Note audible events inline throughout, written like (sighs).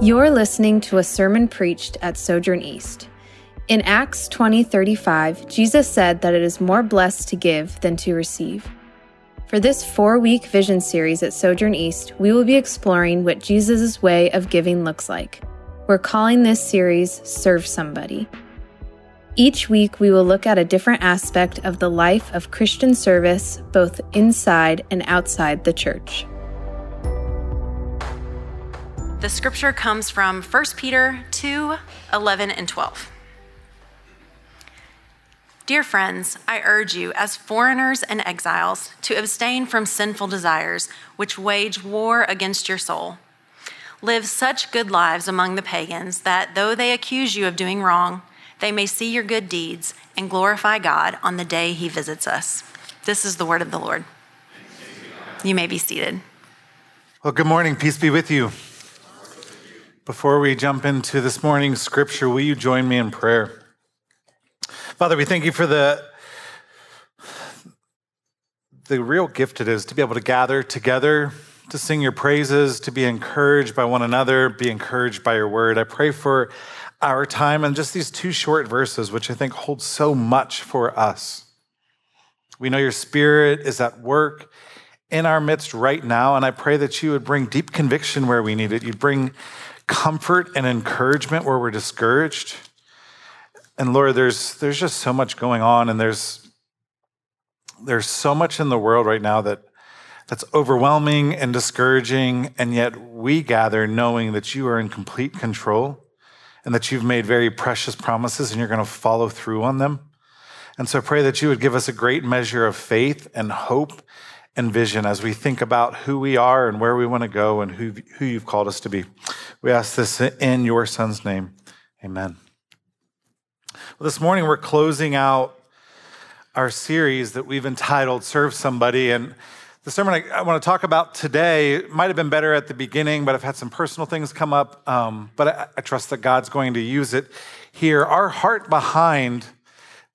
You're listening to a sermon preached at Sojourn East. In Acts 20:35, Jesus said that it is more blessed to give than to receive. For this 4-week vision series at Sojourn East, we will be exploring what Jesus' way of giving looks like. We're calling this series Serve Somebody. Each week, we will look at a different aspect of the life of Christian service, both inside and outside the church. The scripture comes from 1 Peter 2 11 and 12. Dear friends, I urge you, as foreigners and exiles, to abstain from sinful desires which wage war against your soul. Live such good lives among the pagans that, though they accuse you of doing wrong, they may see your good deeds and glorify God on the day he visits us. This is the word of the Lord. You may be seated. Well, good morning. Peace be with you. Before we jump into this morning's scripture, will you join me in prayer? Father, we thank you for the, the real gift it is to be able to gather together, to sing your praises, to be encouraged by one another, be encouraged by your word. I pray for our time and just these two short verses, which I think hold so much for us. We know your spirit is at work in our midst right now, and I pray that you would bring deep conviction where we need it. You'd bring comfort and encouragement where we're discouraged. And Lord, there's there's just so much going on, and there's there's so much in the world right now that that's overwhelming and discouraging, and yet we gather knowing that you are in complete control and that you've made very precious promises and you're going to follow through on them. And so I pray that you would give us a great measure of faith and hope and vision as we think about who we are and where we want to go and who, who you've called us to be. We ask this in your son's name. Amen. Well, this morning we're closing out our series that we've entitled Serve Somebody. And the sermon I, I want to talk about today might have been better at the beginning, but I've had some personal things come up. Um, but I, I trust that God's going to use it here. Our heart behind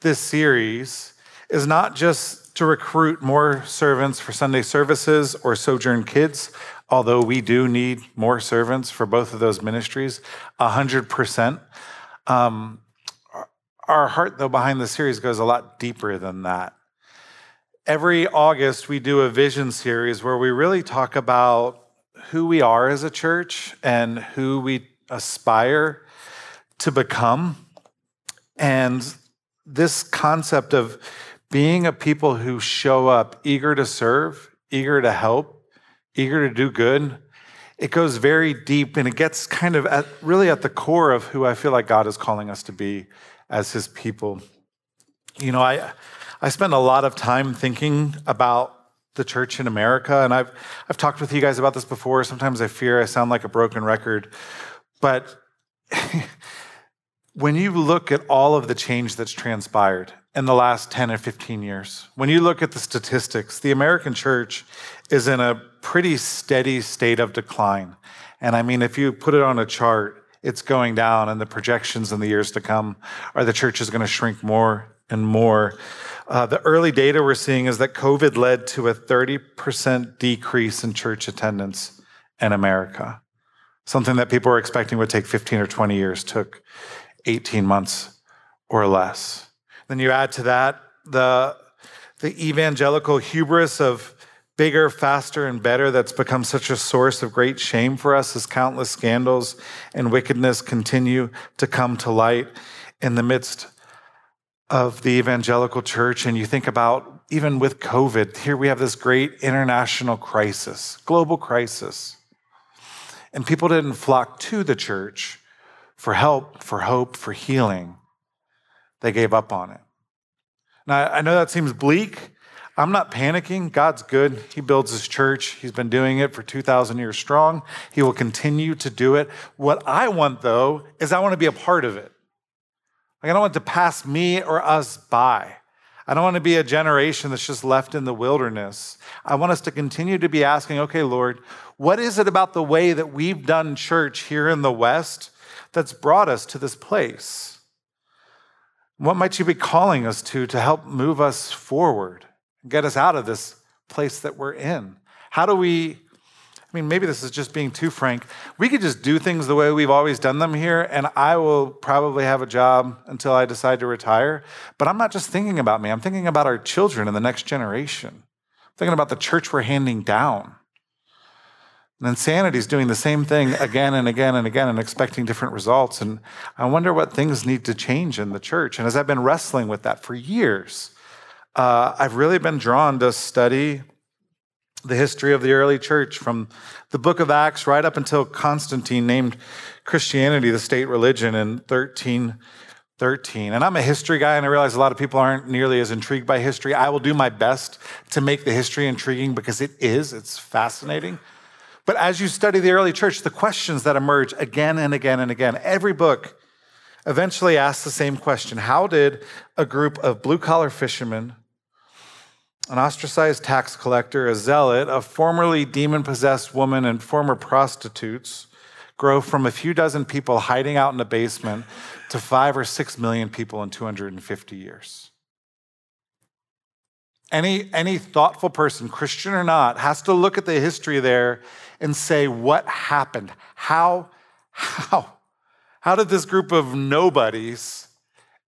this series is not just to recruit more servants for Sunday services or Sojourn Kids, although we do need more servants for both of those ministries, 100%. Um, our heart, though, behind the series goes a lot deeper than that. Every August, we do a vision series where we really talk about who we are as a church and who we aspire to become. And this concept of being a people who show up eager to serve, eager to help, eager to do good, it goes very deep and it gets kind of at, really at the core of who I feel like God is calling us to be as his people. You know, I I spend a lot of time thinking about the church in America and I've I've talked with you guys about this before. Sometimes I fear I sound like a broken record. But (laughs) when you look at all of the change that's transpired in the last 10 or 15 years. When you look at the statistics, the American church is in a pretty steady state of decline. And I mean, if you put it on a chart, it's going down, and the projections in the years to come are the church is going to shrink more and more. Uh, the early data we're seeing is that COVID led to a 30% decrease in church attendance in America. Something that people were expecting would take 15 or 20 years took 18 months or less. Then you add to that the, the evangelical hubris of bigger, faster, and better that's become such a source of great shame for us as countless scandals and wickedness continue to come to light in the midst of the evangelical church. And you think about even with COVID, here we have this great international crisis, global crisis. And people didn't flock to the church for help, for hope, for healing they gave up on it. Now, I know that seems bleak. I'm not panicking. God's good. He builds his church. He's been doing it for 2,000 years strong. He will continue to do it. What I want, though, is I want to be a part of it. Like, I don't want to pass me or us by. I don't want to be a generation that's just left in the wilderness. I want us to continue to be asking, okay, Lord, what is it about the way that we've done church here in the West that's brought us to this place? What might you be calling us to to help move us forward, get us out of this place that we're in? How do we I mean, maybe this is just being too frank. We could just do things the way we've always done them here, and I will probably have a job until I decide to retire. But I'm not just thinking about me, I'm thinking about our children and the next generation. I'm thinking about the church we're handing down. And insanity is doing the same thing again and again and again and expecting different results. And I wonder what things need to change in the church. And as I've been wrestling with that for years, uh, I've really been drawn to study the history of the early church from the book of Acts right up until Constantine named Christianity the state religion in 1313. And I'm a history guy, and I realize a lot of people aren't nearly as intrigued by history. I will do my best to make the history intriguing because it is, it's fascinating. But as you study the early church, the questions that emerge again and again and again, every book eventually asks the same question How did a group of blue collar fishermen an ostracized tax collector, a zealot, a formerly demon possessed woman, and former prostitutes grow from a few dozen people hiding out in a basement to five or six million people in 250 years. Any, any thoughtful person, Christian or not, has to look at the history there and say, what happened? How, how, how did this group of nobodies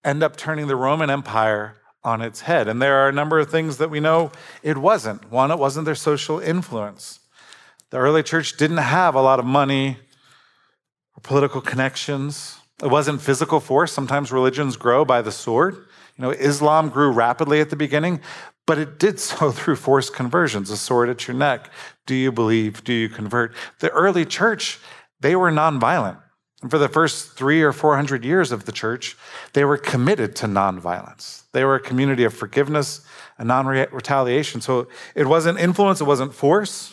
end up turning the Roman Empire on its head. And there are a number of things that we know it wasn't. One, it wasn't their social influence. The early church didn't have a lot of money or political connections. It wasn't physical force. Sometimes religions grow by the sword. You know, Islam grew rapidly at the beginning, but it did (laughs) so through forced conversions, a sword at your neck. Do you believe? Do you convert? The early church, they were nonviolent. And for the first three or 400 years of the church, they were committed to nonviolence. They were a community of forgiveness and non retaliation. So it wasn't influence, it wasn't force.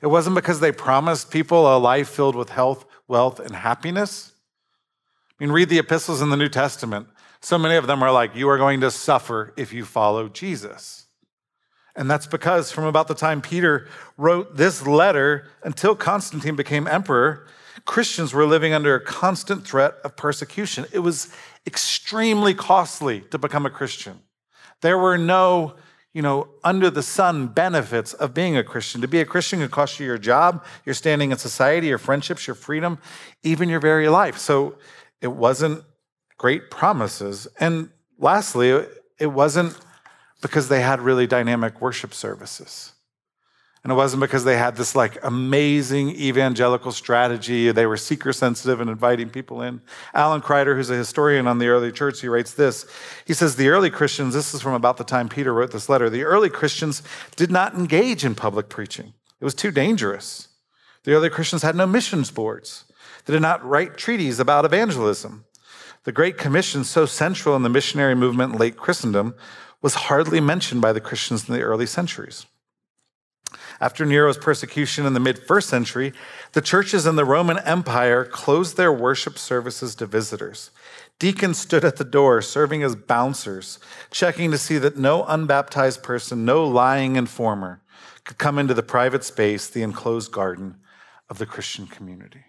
It wasn't because they promised people a life filled with health, wealth, and happiness. I mean, read the epistles in the New Testament. So many of them are like, you are going to suffer if you follow Jesus. And that's because from about the time Peter wrote this letter until Constantine became emperor, Christians were living under a constant threat of persecution. It was extremely costly to become a Christian. There were no, you know, under the sun benefits of being a Christian. To be a Christian could cost you your job, your standing in society, your friendships, your freedom, even your very life. So it wasn't great promises. And lastly, it wasn't because they had really dynamic worship services. And it wasn't because they had this like amazing evangelical strategy. They were seeker sensitive and inviting people in. Alan Kreider, who's a historian on the early church, he writes this. He says, The early Christians, this is from about the time Peter wrote this letter, the early Christians did not engage in public preaching. It was too dangerous. The early Christians had no missions boards. They did not write treaties about evangelism. The Great Commission, so central in the missionary movement in late Christendom, was hardly mentioned by the Christians in the early centuries. After Nero's persecution in the mid first century, the churches in the Roman Empire closed their worship services to visitors. Deacons stood at the door, serving as bouncers, checking to see that no unbaptized person, no lying informer, could come into the private space, the enclosed garden of the Christian community.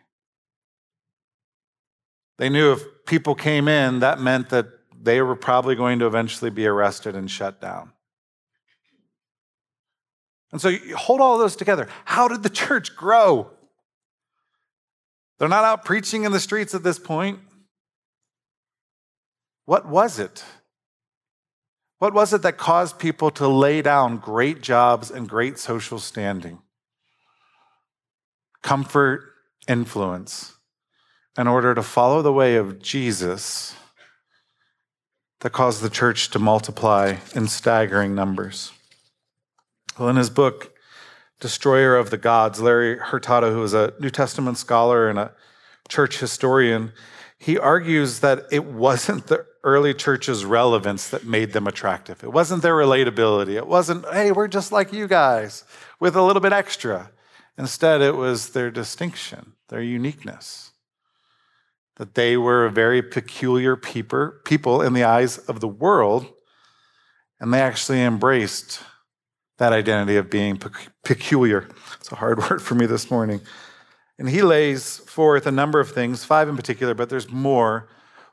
They knew if people came in, that meant that they were probably going to eventually be arrested and shut down. And so you hold all those together. How did the (laughs) church grow? They're not out preaching in the streets at this point. What was it? What was it that caused people to lay down great jobs and great social standing? Comfort, influence, in order to follow the way of Jesus that caused the church to multiply in staggering numbers. Well, in his book, Destroyer of the Gods, Larry Hurtado, who is a New Testament scholar and a church historian, he argues that it wasn't the early church's relevance that made them attractive. It wasn't their relatability. It wasn't, hey, we're just like you guys with a little bit extra. Instead, it was their distinction, their uniqueness. That they were a very peculiar people in the eyes of the world, and they actually embraced that identity of being peculiar. It's a hard (laughs) word for me this morning. And he lays forth a number of things, five in particular, but there's more.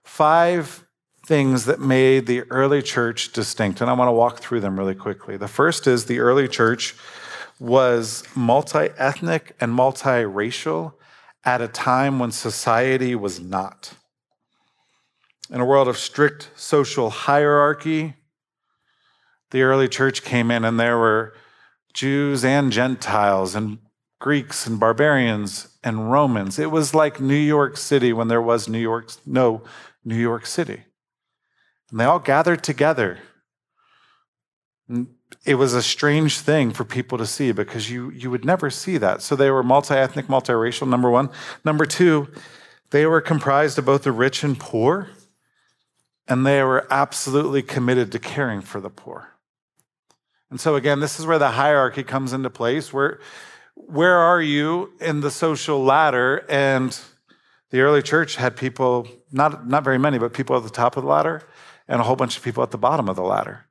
Five things that made the early church distinct. And I want to walk through them really quickly. The first is the early church was multi ethnic and multiracial at a time when society was not. In a world of strict social hierarchy, the early church came in and there were Jews and Gentiles and Greeks and barbarians and Romans. It was like New York City when there was New York, no New York City. And they all gathered together. And it was a strange thing for people to see because you, you would never see that. So they were multi ethnic, multiracial, number one. Number two, they were comprised of both the rich and poor, and they were absolutely committed to caring for the poor. And so, again, this is where the hierarchy comes into place. Where, where are you in the social ladder? And the early church had people, not, not very many, but people at the top of the ladder and a whole bunch of people at the bottom of the ladder.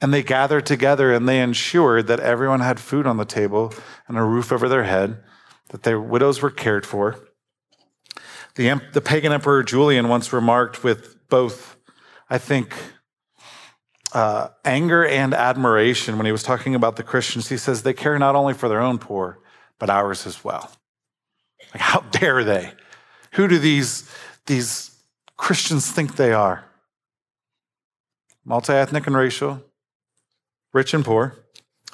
And they gathered together and they ensured that everyone had food on the table and a roof over their head, that their widows were cared for. The, the pagan emperor Julian once remarked with both, I think, uh, anger and admiration when he was talking about the Christians. He says, They care not only for their own poor, but ours as well. Like, how (laughs) dare they? Who do these, these Christians think they are? Multi ethnic and racial, rich and poor.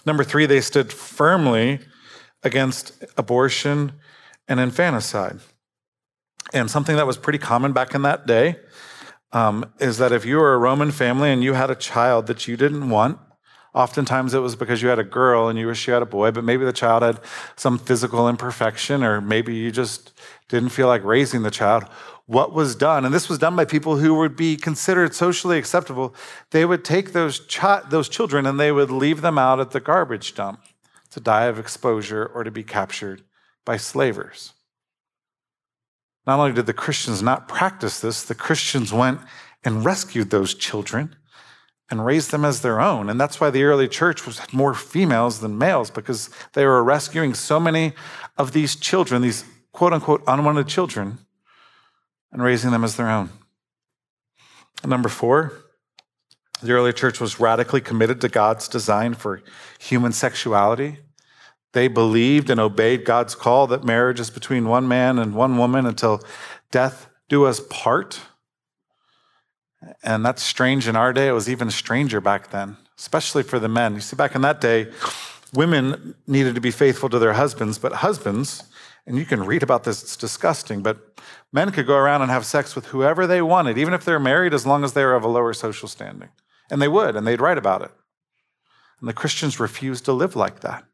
Number three, they stood firmly against abortion and infanticide. And something that was pretty common back in that day um, is that if you were a Roman family and you had a child that you didn't want, oftentimes it was because you had a girl and you wish you had a boy, but maybe the child had some physical imperfection, or maybe you just didn't feel like raising the child what was done, and this was done by people who would be considered socially acceptable, they would take those, ch- those children and they would leave them out at the garbage dump to die of exposure or to be captured by slavers. Not only did the Christians not practice this, the Christians went and rescued those children and raised them as their own. And that's why the early church was more females than males, because they were rescuing so many of these children, these quote unquote unwanted children, and raising them as their own. And number four, the early church was radically committed to God's design for human sexuality. They believed and obeyed God's call that marriage is between one man and one woman until death do us part. And that's strange in our day. It was even stranger back then, especially for the men. You see, back in that day, women needed to be faithful to their husbands, but husbands, and you can read about this, it's disgusting, but Men could go around and have sex with whoever they wanted, even if they're married, as long as they were of a lower social standing. And they would, and they'd write about it. And the Christians refused to live like that.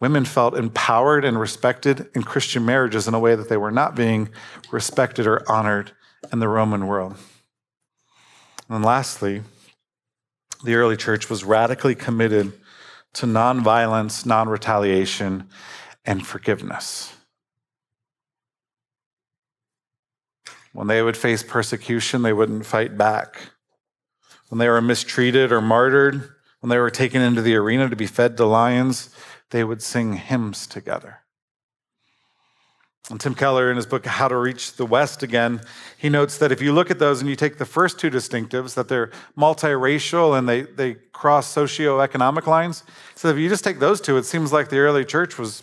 Women felt empowered and respected in Christian marriages in a way that they were not being respected or honored in the Roman world. And lastly, the early church was radically committed to nonviolence, non retaliation, and forgiveness. When they would face persecution, they wouldn't fight back. When they were mistreated or martyred, when they were taken into the arena to be fed to lions, they would sing hymns together. And Tim Keller, in his book, How to Reach the West Again, he notes that if you look at those and you take the first two distinctives, that they're multiracial and they, they cross socioeconomic lines, so if you just take those two, it seems like the early church was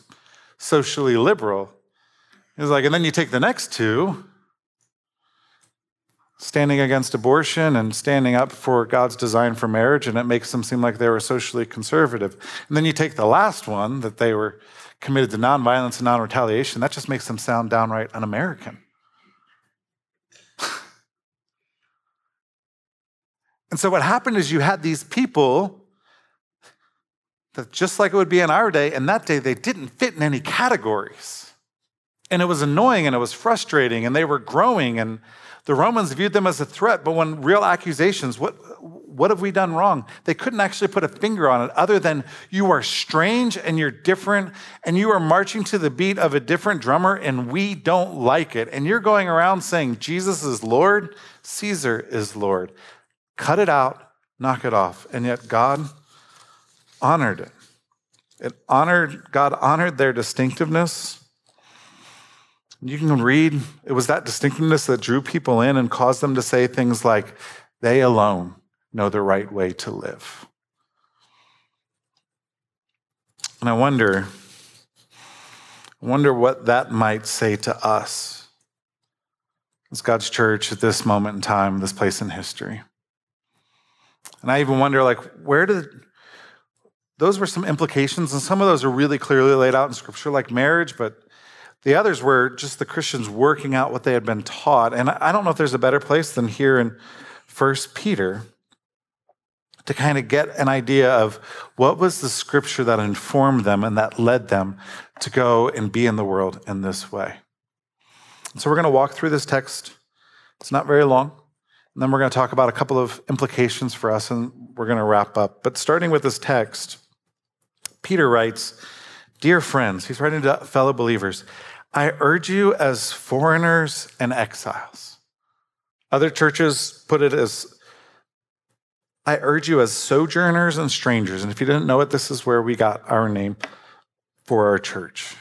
socially liberal. He's like, and then you take the next two, standing against abortion and standing up for God's design for marriage, and it makes them seem like they were socially conservative. And then you take the last one, that they were committed to nonviolence and non retaliation, that just makes them sound downright un American. (laughs) and so what happened is you had these people that, just like it would be in our day, and that day, they didn't fit in any categories. And it was annoying and it was frustrating, and they were growing and the Romans viewed them as a threat, but when real accusations, what, what have we done wrong? They couldn't actually put a finger on it other than you are strange and you're different and you are marching to the beat of a different drummer and we don't like it. And you're going around saying Jesus is Lord, Caesar is Lord. Cut it out, knock it off. And yet God honored it. It honored, God honored their distinctiveness. You can read, it was that distinctiveness that drew people in and caused them to say things like, they alone know the right way to live. And I wonder, I wonder what that might say to us as God's church at this moment in time, this place in history. And I even wonder, like, where did those were some implications, and some of those are really clearly laid out in Scripture, like marriage, but the others were just the Christians working out what they had been taught. And I don't know if there's a better place than here in First Peter to kind of get an idea of what was the scripture that informed them and that led them to go and be in the world in this way. So we're going to walk through this text. It's not very long. And then we're going to talk about a couple of implications for us and we're going to wrap up. But starting with this text, Peter writes, Dear friends, he's writing to fellow believers, I urge you as foreigners and exiles. Other churches put it as I urge you as sojourners and strangers. And if you didn't know it, this is where we got our name for our church.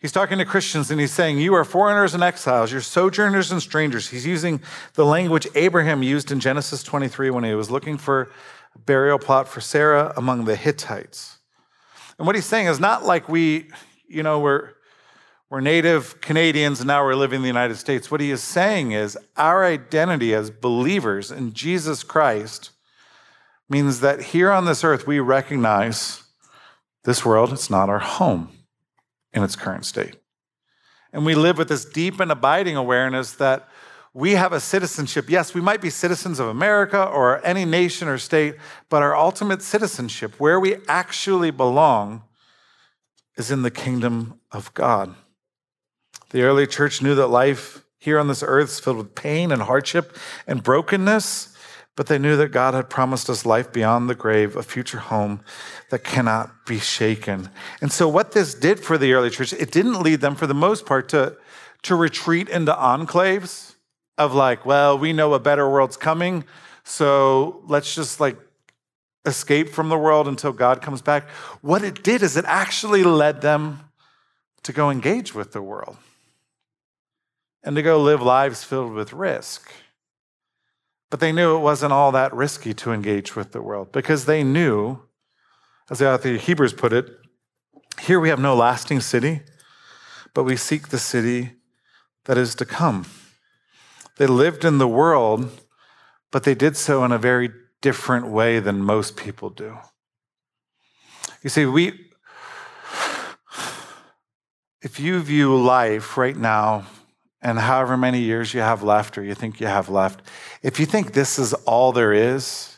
He's talking to Christians and he's saying, You are foreigners and exiles, you're sojourners and strangers. He's using the language Abraham used in Genesis 23 when he was looking for a burial plot for Sarah among the Hittites. And what he's saying is not like we, you know, we're, we're native Canadians and now we're living in the United States. What he is saying is our identity as believers in Jesus Christ means that here on this earth we recognize this world, it's not our home in its current state. And we live with this deep and abiding awareness that we have a citizenship. Yes, we might be citizens of America or any nation or state, but our ultimate citizenship, where we actually belong, is in the kingdom of God. The early church knew that life here on this earth is filled with pain and hardship and brokenness, but they knew that God had promised us life beyond the grave, a future home that cannot be shaken. And so, what this did for the early church, it didn't lead them, for the most part, to, to retreat into enclaves of like, well, we know a better world's coming, so let's just like escape from the world until God comes back. What it did is it actually led them to go engage with the world and to go live lives filled with risk. But they knew it wasn't all that risky to engage with the world because they knew, as the author of Hebrews put it, here we have no lasting city, but we seek the city that is to come. They lived in the world, but they did so in a very different way than most people do. You see, we, (sighs) if you view life right now and however many years you have left or you think you have left, if you think this is all there is,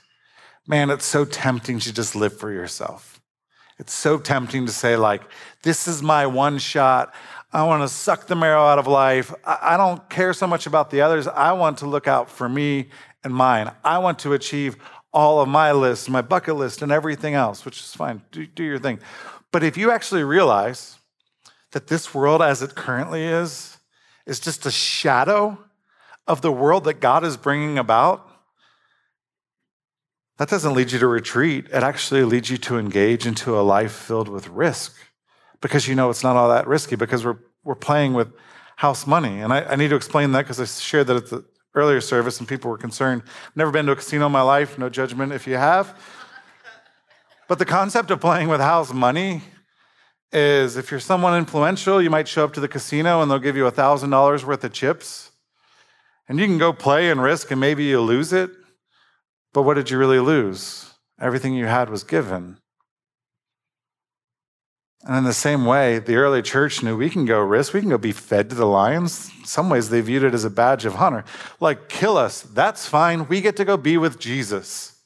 man, it's so tempting to just live for yourself. It's so tempting to say, like, this is my one shot. I want to suck the marrow out of life. I don't care so much about the others. I want to look out for me and mine. I want to achieve all of my list, my bucket list, and everything else, which is fine. Do, do your thing. But if you actually realize that this world as it currently is, is just a shadow of the world that God is bringing about, that doesn't lead you to retreat. It actually leads you to engage into a life filled with risk because you know it's not all that risky because we're, we're playing with house money. And I, I need to explain that because I shared that at the earlier service and people were concerned. I've never been to a casino in my life, no judgment if you have. But the concept of playing with house money is if you're someone influential, you might show up to the casino and they'll give you $1,000 worth of chips. And you can go play and risk and maybe you lose it. But what did you really lose? Everything you had was given. And in the same way, the early church knew we can go risk, we can go be fed to the lions. In some ways, they viewed it as a badge of honor. Like, kill us, that's fine. We get to go be with Jesus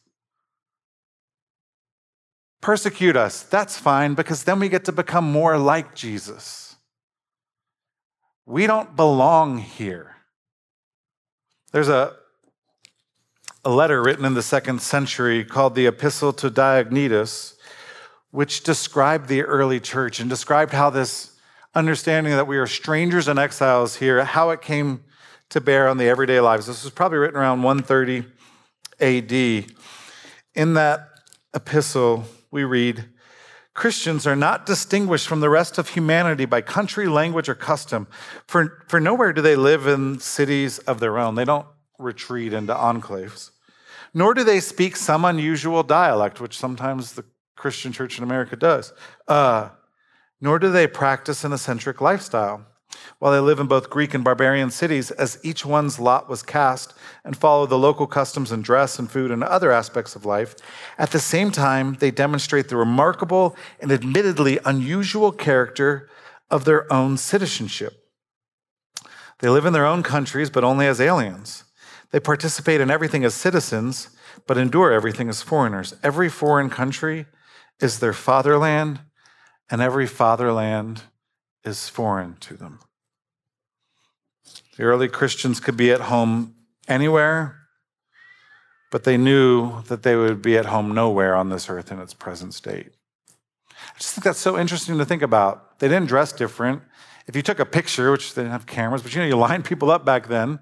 persecute us, that's fine because then we get to become more like Jesus. We don't belong here. There's a, a letter written in the second century called the Epistle to Diognetus, which described the early church and described how this understanding that we are strangers and exiles here, how it came to bear on the everyday lives. This was probably written around 130 AD. In that epistle, we read Christians are not distinguished from the rest of humanity by country, language, or custom, for, for nowhere do they live in cities of their own. They don't retreat into enclaves. Nor do they speak some unusual dialect, which sometimes the Christian church in America does. Uh, nor do they practice an eccentric lifestyle. While they live in both Greek and barbarian cities, as each one's lot was cast, and follow the local customs and dress and food and other aspects of life, at the same time, they demonstrate the remarkable and admittedly unusual character of their own citizenship. They live in their own countries, but only as aliens. They participate in everything as citizens, but endure everything as foreigners. Every foreign country is their fatherland, and every fatherland is foreign to them. The early Christians could be at home anywhere, but they knew that they would be at home nowhere on this earth in its present state. I just think that's so interesting to think about. They didn't dress different. If you took a picture, which they didn't have cameras, but you know, you lined people up back then,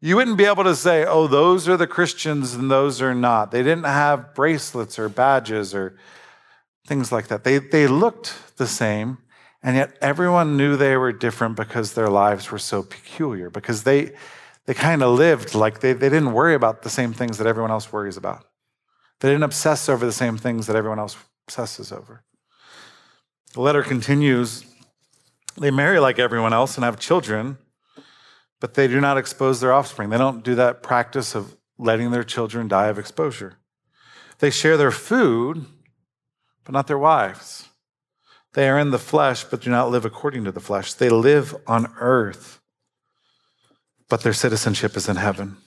you wouldn't be able to say, oh, those are the Christians and those are not. They didn't have bracelets or badges or things like that. They, they looked the same, and yet everyone knew they were different because their lives were so peculiar, because they, they kind of lived like they, they didn't worry about the same things that everyone else worries about. They didn't obsess over the same things that everyone else obsesses over. The letter continues they marry like everyone else and have children, but they do not expose their offspring. They don't do that practice of letting their children die of exposure. They share their food, but not their wives. They are in the flesh, but do not live according to the flesh. They live on earth, but their citizenship is in heaven.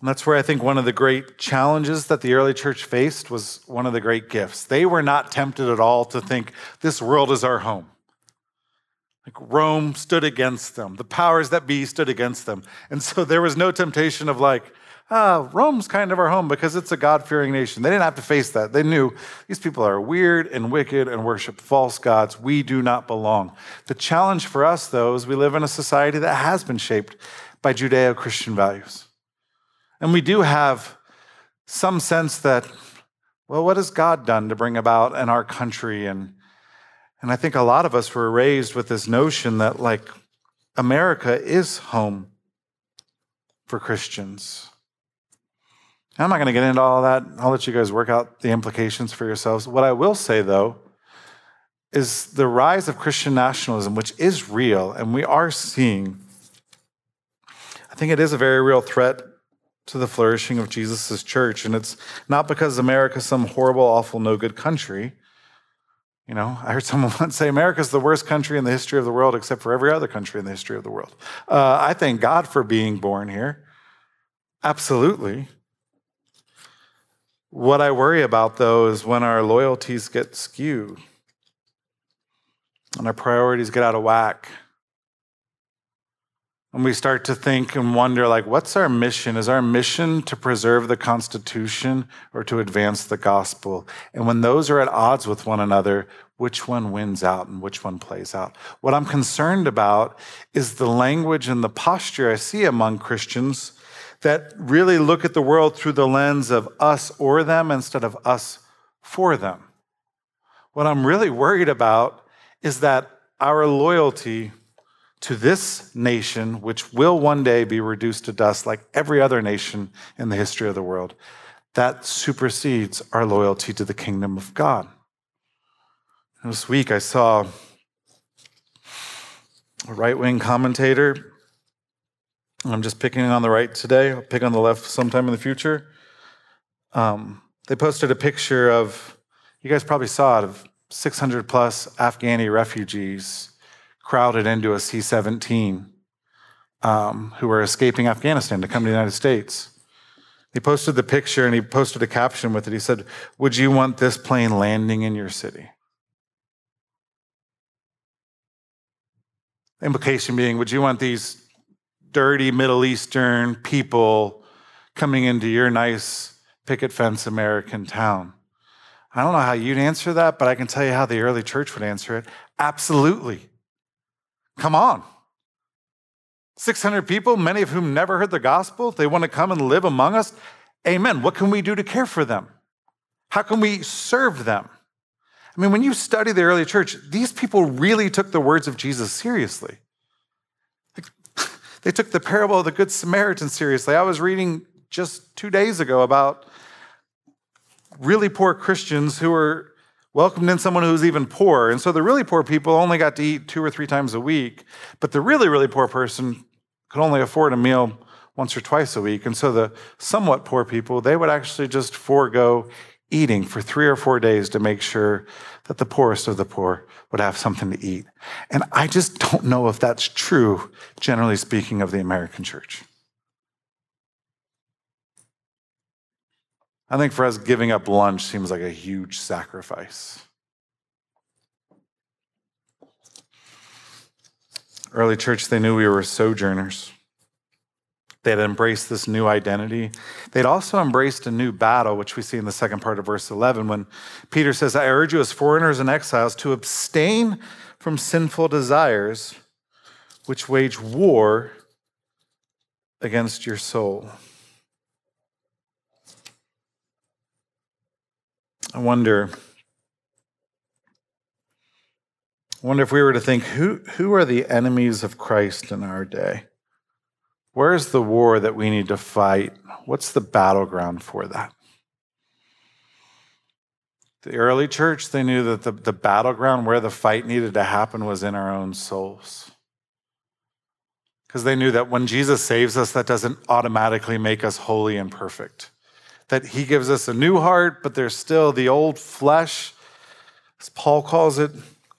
And that's where I think one of the great challenges that the early church faced was one of the great gifts. They were not tempted at all to think this world is our home. Like Rome stood against them, the powers that be stood against them. And so there was no temptation of like, ah, Rome's kind of our home because it's a God fearing nation. They didn't have to face that. They knew these people are weird and wicked and worship false gods. We do not belong. The challenge for us, though, is we live in a society that has been shaped by Judeo Christian values. And we do have some sense that, well, what has God done to bring about in our country? And, and I think a lot of us were raised with this notion that, like, America is home for Christians. I'm not going to get into all that. I'll let you guys work out the implications for yourselves. What I will say, though, is the rise of Christian nationalism, which is real, and we are seeing, I think it is a very real threat to the flourishing of Jesus' church. And it's not because America's some horrible, awful, no good country. You know, I heard someone (laughs) once say America's the worst country in the history of the world, except for every other country in the history of the world. Uh, I thank God for being born here. Absolutely. What I worry about, though, is when our loyalties get skewed and our priorities get out of whack and we start to think and wonder like what's our mission? Is our mission to preserve the constitution or to advance the gospel? And when those are at odds with one another which one wins out and which one plays out? What i'm concerned about is the language and the posture i see among christians that really look at the world through the lens of us or them instead of us for them. What i'm really worried about is that our loyalty to this nation, which will one day be reduced to dust like every other nation in the history of the world, that supersedes our loyalty to the kingdom of God. This week I saw a right wing commentator. I'm just picking on the right today, I'll pick on the left sometime in the future. Um, they posted a picture of, you guys probably saw it, of 600 plus Afghani refugees crowded into a C 17 um, who were escaping Afghanistan to come to the United States. He posted the picture and he posted a caption with it. He said, Would you want this plane landing in your city? implication being, Would you want these dirty Middle Eastern people coming into your nice picket fence American town? I don't know how you'd answer that, but I can tell you how the early church would answer it. Absolutely. Come on. 600 people, many of whom never heard the gospel, they want to come and live among us. Amen. What can we do to care for them? How can we serve them? I mean, when you study the early church, these people really took the words of Jesus seriously. (laughs) They took the parable of the Good Samaritan seriously. I was reading just two days ago about really poor Christians who were welcomed in someone who's even poor. And so the really poor people only got to eat two or three times a week, but the really, really poor person could only afford a meal once or twice a week. And so the somewhat poor people, they would actually just forego eating for three or four days to make sure that the poorest of the poor would have something to eat. And I just don't know if that's true, generally speaking, of the American church. I think for us, giving up lunch seems like a huge sacrifice. Early church, they knew we were sojourners. They had embraced this new identity. They'd also embraced a new battle, which we see in the second part of verse 11 when Peter says, I urge you as foreigners and exiles to abstain from sinful desires which wage war against your soul. I wonder. I wonder if we were to think who, who are the enemies of Christ in our day? Where's the war that we need to fight? What's the battleground for that? The early church, they knew that the, the battleground where the fight needed to happen was in our own souls. Because they knew that when Jesus saves us, that doesn't automatically make us holy and perfect. That he gives us a new heart, but there's still the old flesh, as Paul calls it,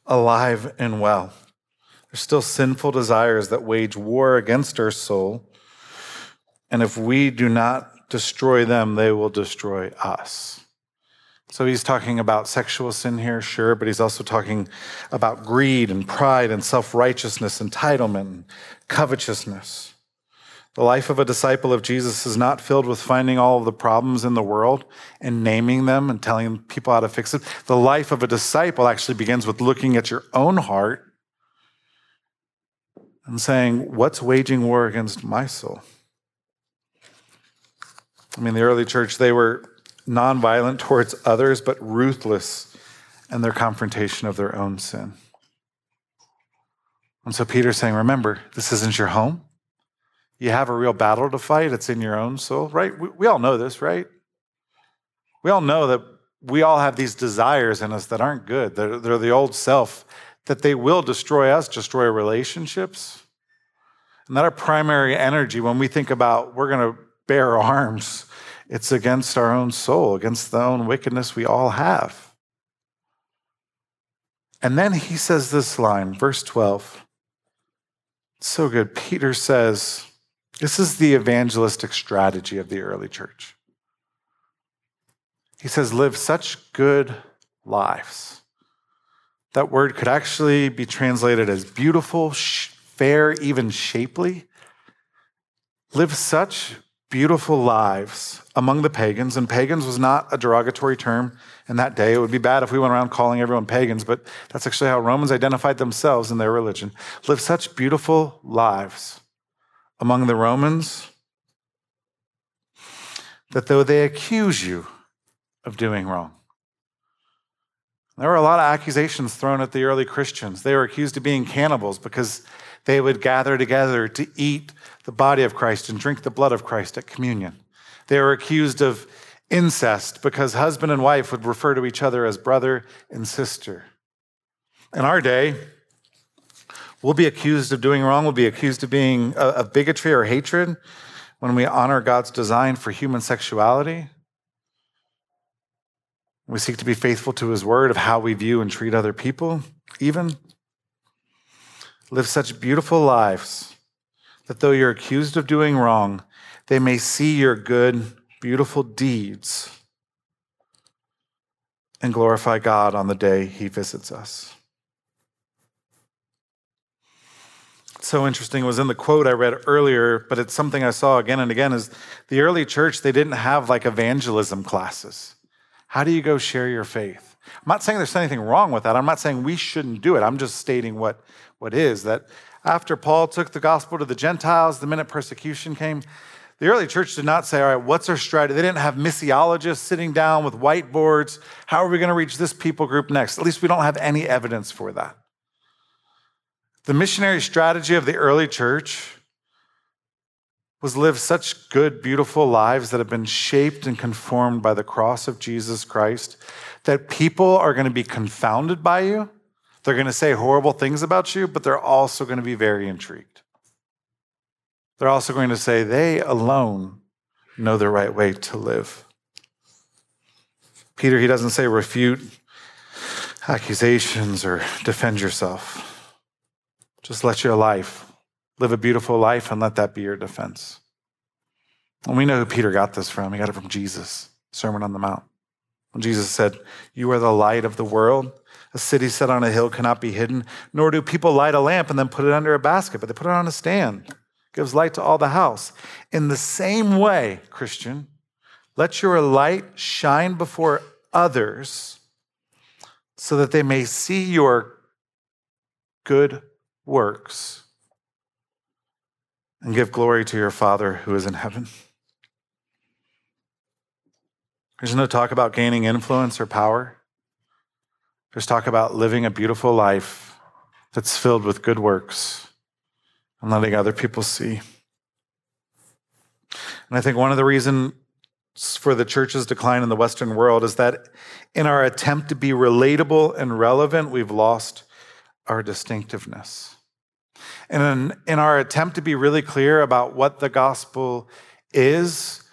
alive and well. There's still sinful desires that wage war against our soul. And if we do not destroy them, they will destroy us. So he's talking about sexual sin here, sure, but he's also talking about greed and pride and self righteousness, entitlement, and covetousness. The life of a disciple of Jesus is not filled with finding all of the problems in the world and naming them and telling people how to fix it. The life of a disciple actually begins with looking at your own heart and saying, What's waging war against my soul? I mean, the early church, they were nonviolent towards others, but ruthless in their confrontation of their own sin. And so Peter's saying, Remember, this isn't your home. You have a real battle to fight, it's in your own soul, right? We, we all know this, right? We all know that we all have these desires in us that aren't good. They're, they're the old self that they will destroy us, destroy relationships. And that our primary energy, when we think about we're going to bear (laughs) arms, it's against our own soul, against the own wickedness we all have. And then he says this line, verse 12. It's so good. Peter says, This is the evangelistic strategy of the early church. He says, Live such good lives that word could actually be translated as beautiful, fair, even shapely. Live such beautiful lives among the pagans, and pagans was not a derogatory term in that day. It would be bad if we went around calling everyone pagans, but that's actually how Romans identified themselves in their religion. Live such beautiful lives among the Romans that though they accuse you of doing wrong, there were a lot of accusations thrown at the early Christians. They were accused of being cannibals because they would gather together to eat the body of Christ and drink the blood of Christ at communion. They were accused of incest because husband and wife would refer to each other as brother and sister. In our day, we'll be accused of doing wrong, we'll be accused of being of bigotry or hatred when we honor God's design for human sexuality. We seek to be faithful to his word of how we view and treat other people, even. Live such beautiful lives that though you're accused of doing wrong, they may see your good, beautiful deeds and glorify God on the day he visits us. So interesting was in the quote I read earlier, but it's something I saw again and again is the early church, they didn't have like evangelism classes. How do you go share your faith? I'm not saying there's anything wrong with that. I'm not saying we shouldn't do it. I'm just stating what, what is that after Paul took the gospel to the Gentiles, the minute persecution came, the early church did not say, all right, what's our strategy? They didn't have missiologists sitting down with whiteboards. How are we going to reach this people group next? At least we don't have any evidence for that. The missionary strategy of the early church was live such good, beautiful lives that have been shaped and conformed by the cross of Jesus Christ that people are going to be confounded by you. They're going to say horrible things about you, but they're also going to be very intrigued. They're also going to say they alone know the right way to live. Peter, he doesn't say refute accusations or defend yourself. Just let your life live a beautiful life and let that be your defense. And we know who Peter got this from. He got it from Jesus, Sermon on the Mount. When Jesus said, You are the light of the world. A city set on a hill cannot be hidden, nor do people light a lamp and then put it under a basket, but they put it on a stand. It gives light to all the house. In the same way, Christian, let your light shine before others so that they may see your good works and give glory to your Father who is in heaven. There's no talk about gaining influence or power. There's talk about living a beautiful life that's filled with good works and letting other people see. And I think one of the reasons for the church's decline in the Western world is that in our attempt to be relatable and relevant, we've lost our distinctiveness. And in, in our attempt to be really clear about what the gospel is,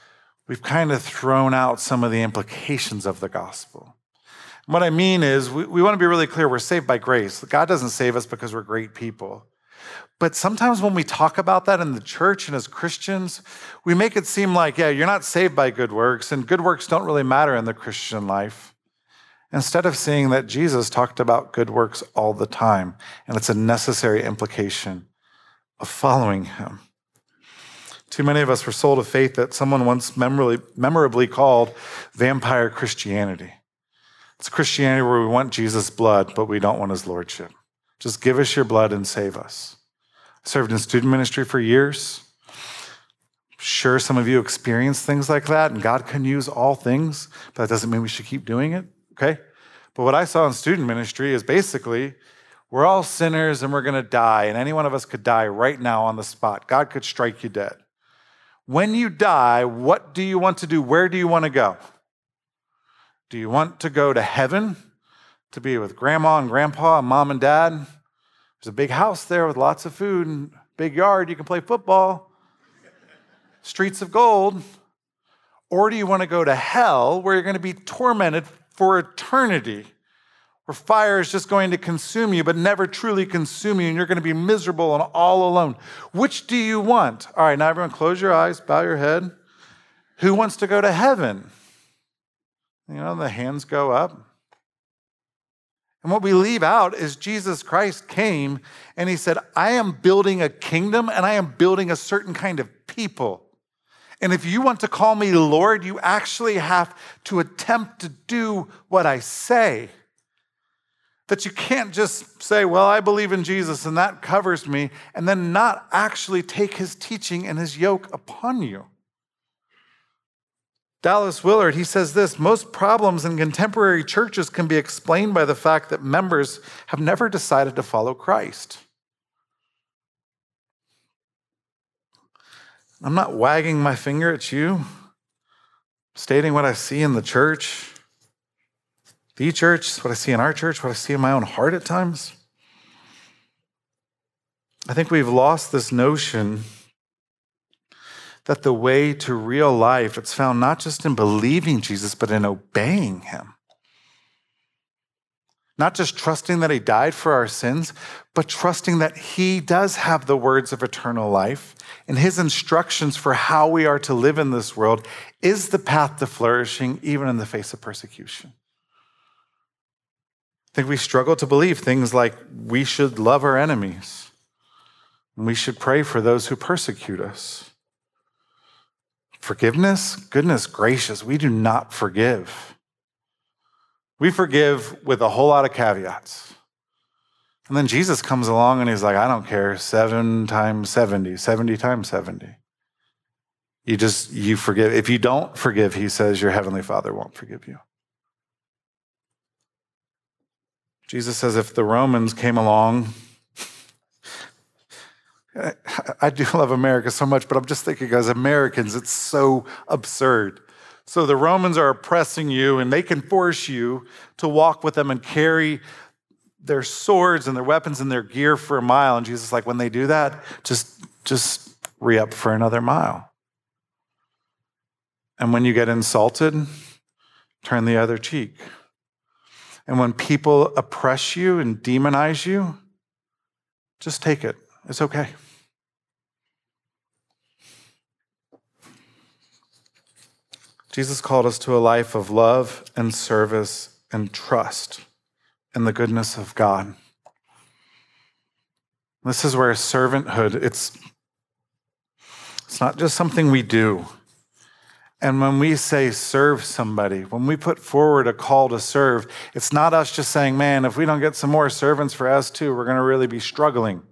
we've kind of thrown out some of the implications of the gospel. what I mean is, we, we want to be really clear we're saved by grace. God doesn't save us because we're great people. But sometimes when we talk about that in the church and as Christians, we make it seem like, yeah, you're not saved by good works, and good works don't really matter in the Christian life. Instead of seeing that Jesus talked about good works all the time, and it's a necessary implication of following him. Too many of us were sold a faith that someone once memorably, memorably called vampire Christianity. It's Christianity where we want Jesus' blood, but we don't want his lordship. Just give us your blood and save us. I served in student ministry for years. Sure, some of you experienced things like that, and God can use all things, but that doesn't mean we should keep doing it, okay? But what I saw in student ministry is basically we're all sinners and we're gonna die, and any one of us could die right now on the spot. God could strike you dead. When you die, what do you want to do? Where do you want to go? Do you want to go to heaven to be with grandma and grandpa and mom and dad? There's a big house there with lots of food and big yard. You can play football, streets of gold. Or do you want to go to hell where you're going to be tormented for eternity? Where fire is just going to consume you, but never truly consume you, and you're going to be miserable and all alone. Which do you want? All right, now everyone close your eyes, bow your head. Who wants to go to heaven? You know, the hands go up. And what we leave out is Jesus Christ came and he said, I am building a kingdom and I am building a certain kind of people. And if you want to call me Lord, you actually have to attempt to do what I say. That you can't just say, Well, I believe in Jesus and that covers me, and then not actually take his teaching and his yoke upon you. Dallas Willard, he says this most problems in contemporary churches can be explained by the fact that members have never decided to follow Christ. I'm not wagging my finger at you, stating what I see in the church, the church, what I see in our church, what I see in my own heart at times. I think we've lost this notion that the way to real life it's found not just in believing Jesus but in obeying him. Not just trusting that he died for our sins, but trusting that he does have the words of eternal life and his instructions for how we are to live in this world is the path to flourishing even in the face of persecution. I think we struggle to believe things like we should love our enemies and we should pray for those who persecute us. Forgiveness? Goodness gracious, we do not forgive. We forgive with a whole lot of caveats. And then Jesus comes along and he's like, I don't care, seven times 70, 70 times 70. You just, you forgive. If you don't forgive, he says, your heavenly father won't forgive you. Jesus says, if the Romans came along, (laughs) I do love America so much, but I'm just thinking as Americans, it's so absurd. So the Romans are oppressing you, and they can force you to walk with them and carry their swords and their weapons and their gear for a mile. And Jesus, like, when they do that, just just re up for another mile. And when you get insulted, turn the other cheek. And when people oppress you and demonize you, just take it. It's okay. Jesus called us to a life of love and service and trust in the goodness of God. This is where servanthood, it's, it's not just something we do. And when we say serve somebody, when we put forward a call to serve, it's not us just saying, man, if we don't get some more servants for us too, we're going to really be struggling.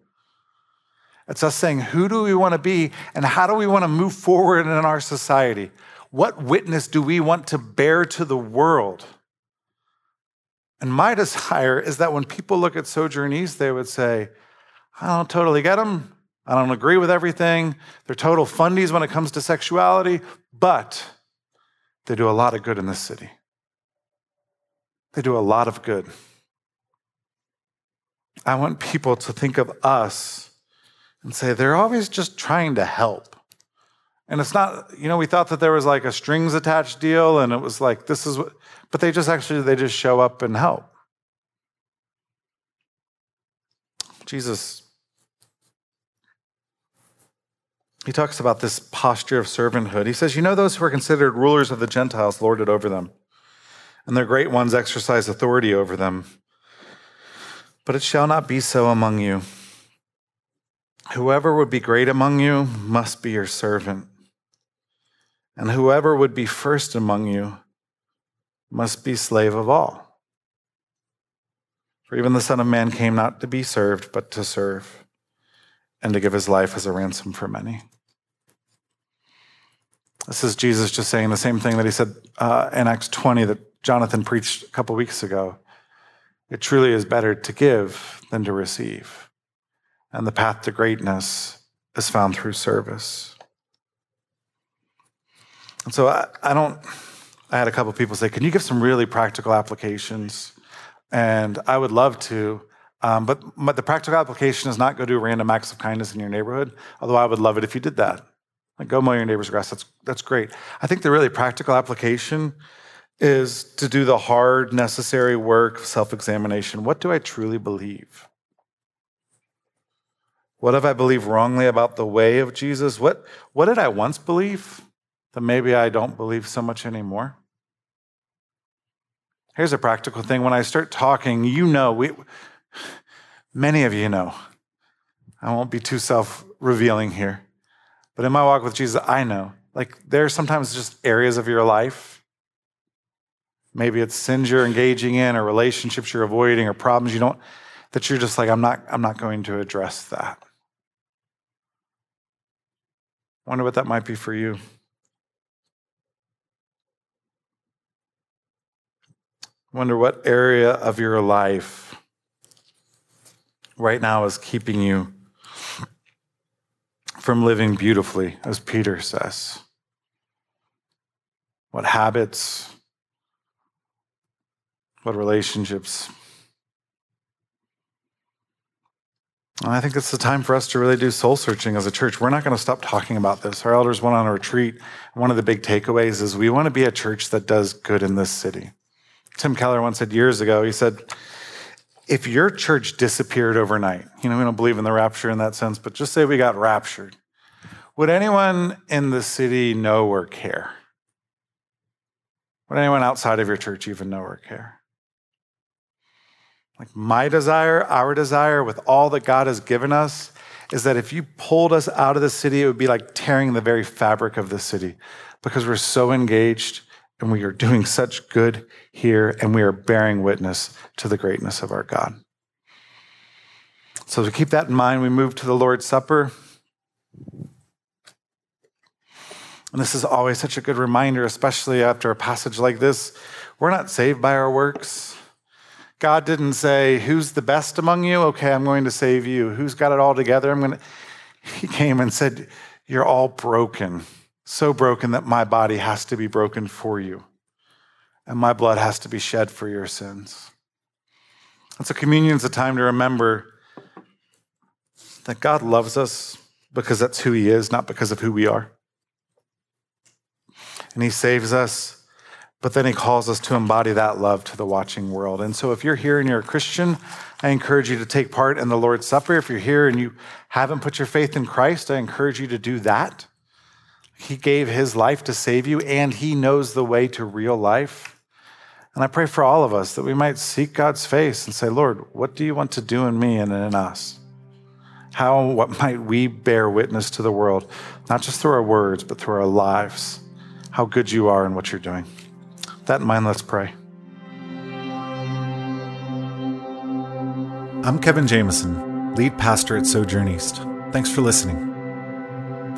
It's us saying, who do we want to be and how do we want to move forward in our society? What witness do we want to bear to the world? And my (laughs) desire is that when people look at Sojourn East, they would say, I don't totally get them. I don't agree with everything. They're total fundies when it comes to sexuality, but they do a lot of good in this city. They do a lot of good. I want people to think of us and say, they're always just trying to help. And it's not, you know, we thought that there was like a strings attached deal and it was like, this is what, but they just actually, they just show up and help. Jesus he talks about this posture of servanthood. He says, You know, those who are considered rulers of the Gentiles lord it over them, and their great ones exercise authority over them. But it shall not be so among you. Whoever would be great among you must be your servant, and whoever would be first among you must be slave of all. For even the Son of Man came not to be served, but to serve and to give his life as a ransom for many. This is Jesus just saying the same thing that he said uh, in Acts 20 that Jonathan preached a couple weeks ago. It truly is better to give than to receive. And the path to greatness is found through service. And so I, I don't, I had a couple people say, Can you give some really practical applications? And I would love to. Um, but, but the practical application is not go do random acts of kindness in your neighborhood, although I would love it if you did that. Like go mow your neighbor's grass, that's, that's great. I think the really practical application is to do the hard, necessary work of self examination. What do I truly believe? What have I believed wrongly about the way of Jesus? What, what did I once believe that maybe I don't believe so much anymore? Here's a practical thing. When I start talking, you know, we, Many of you know. I won't be too self revealing here. But in my walk with Jesus, I know. Like there are sometimes just areas of your life. Maybe it's sins you're engaging in or relationships you're avoiding or problems you don't that you're just like, I'm not, I'm not going to address that. I wonder what that might be for you. Wonder what area of your life right now is keeping you from living beautifully, as Peter says? What habits? What relationships? And I think it's the time for us to really do soul searching as a church. We're not going to stop talking about this. Our elders went on a retreat. One of the big takeaways is we want to be a church that does good in this city. Tim Keller once said years ago, he said, if your church disappeared overnight, you know, we don't believe in the rapture in that sense, but just say we got raptured, would anyone in the city know or care? Would anyone outside of your church even know or care? Like my desire, our desire with all that God has given us is that if you pulled us out of the city, it would be like tearing the very fabric of the city because we're so engaged and we are doing such good here, and we are bearing witness to the greatness of our God. So, to keep that in mind, we move to the Lord's Supper. And this is always such a good reminder, especially after a passage like this. We're not saved by our works. God didn't say, Who's the best among you? Okay, I'm going to save you. Who's got it all together? I'm going to. He came and said, You're all broken, so broken that my body has to be broken for you, and my blood has to be shed for your sins. And so, communion is a time to remember that God loves us because that's who He is, not because of who we are. And He saves us but then he calls us to embody that love to the watching world. And so if you're here and you're a Christian, I encourage you to take part in the Lord's Supper. If you're here and you haven't put your faith in Christ, I encourage you to do that. He gave his life to save you, and he knows the way to real life. And I pray for all of us that we might seek God's face and say, Lord, what do you want to do in me and in us? How, what might we bear witness to the world, not just through our words, but through our lives? How good you are and what you're doing that in mind, let's pray. I'm Kevin Jamison, lead pastor at Sojourn East. Thanks for listening.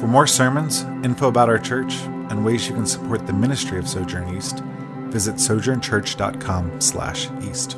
For more sermons, info about our church, and ways you can support the ministry of Sojourn East, visit sojournchurch.com/east.